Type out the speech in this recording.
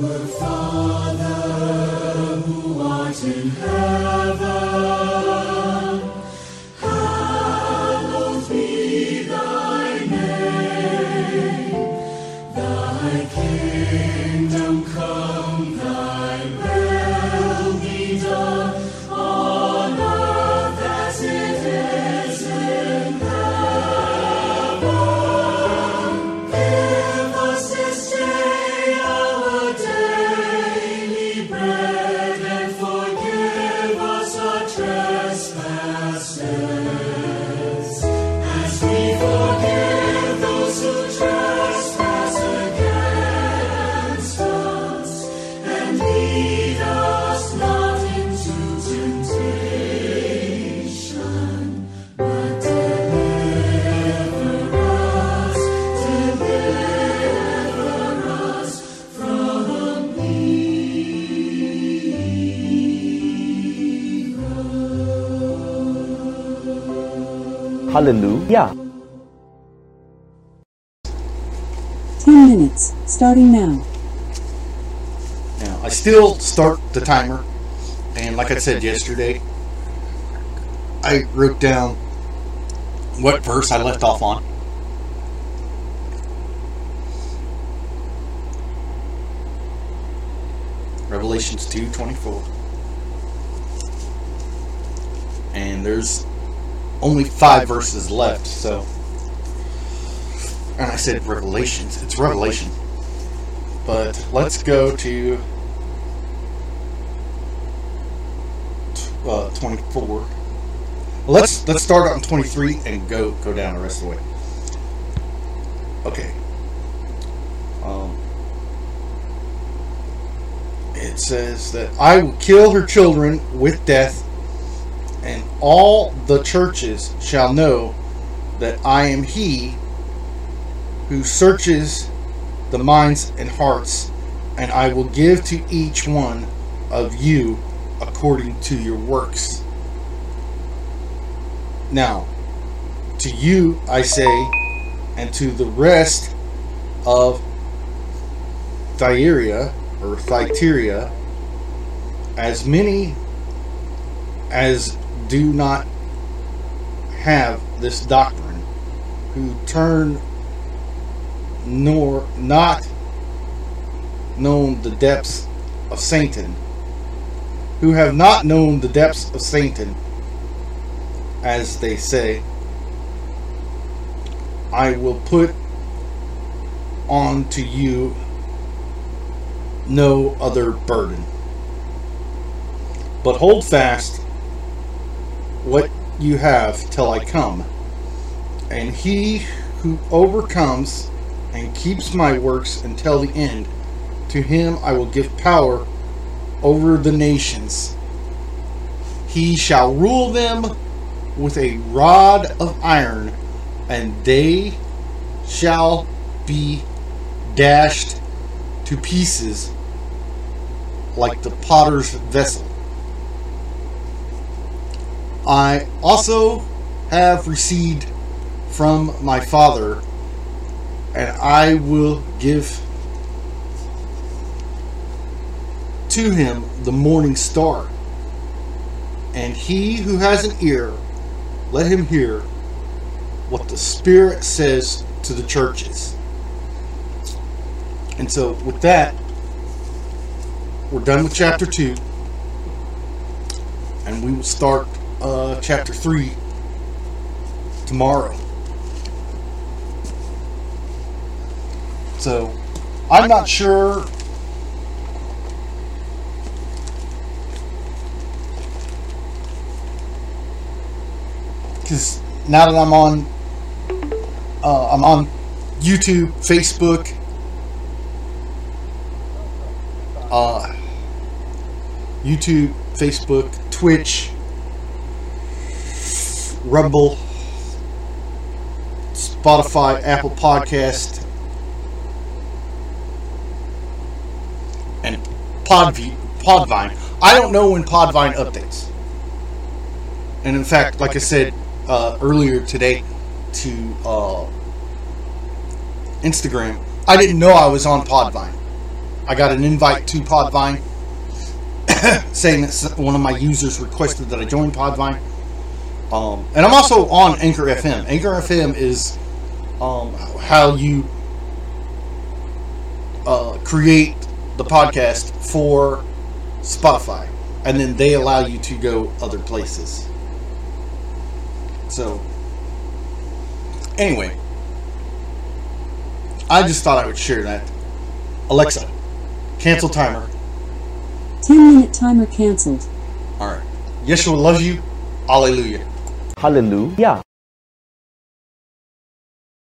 Our Father who art in heaven. Hallelujah. 10 minutes, starting now. Now, I still start the timer, and like I said yesterday, I wrote down what verse I left off on. Revelations 2:24. And there's only 5 verses left, so and I said Revelations. It's Revelation. But let's go to uh, 24. Let's let's start on 23 and go go down the rest of the way. Okay. Um, it says that I will kill her children with death, all the churches shall know that I am He who searches the minds and hearts, and I will give to each one of you according to your works. Now, to you I say, and to the rest of Thyatira or Thyatira, as many as do not have this doctrine, who turn nor not known the depths of Satan, who have not known the depths of Satan, as they say, I will put on to you no other burden. But hold fast what you have till I come. And he who overcomes and keeps my works until the end, to him I will give power over the nations. He shall rule them with a rod of iron, and they shall be dashed to pieces like the potter's vessel. I also have received from my Father, and I will give to him the morning star. And he who has an ear, let him hear what the Spirit says to the churches. And so, with that, we're done with chapter 2. And we will start uh, chapter 3 tomorrow. So, I'm not sure. Because now that I'm on, uh, I'm on YouTube, Facebook, uh, YouTube, Facebook, Twitch, Rumble, Spotify, Apple Podcast, and Podv- Podvine. I don't know when Podvine updates. And in fact, like I said uh, earlier today to uh, Instagram, I didn't know I was on Podvine. I got an invite to Podvine, saying that one of my users requested that I join Podvine. Um, and I'm also on Anchor FM. Anchor FM is um, how you uh, create the podcast for Spotify, and then they allow you to go other places. So, anyway, I just thought I would share that. Alexa, cancel timer. 10 minute timer cancelled. All right. Yeshua loves you. Hallelujah. Hallelujah.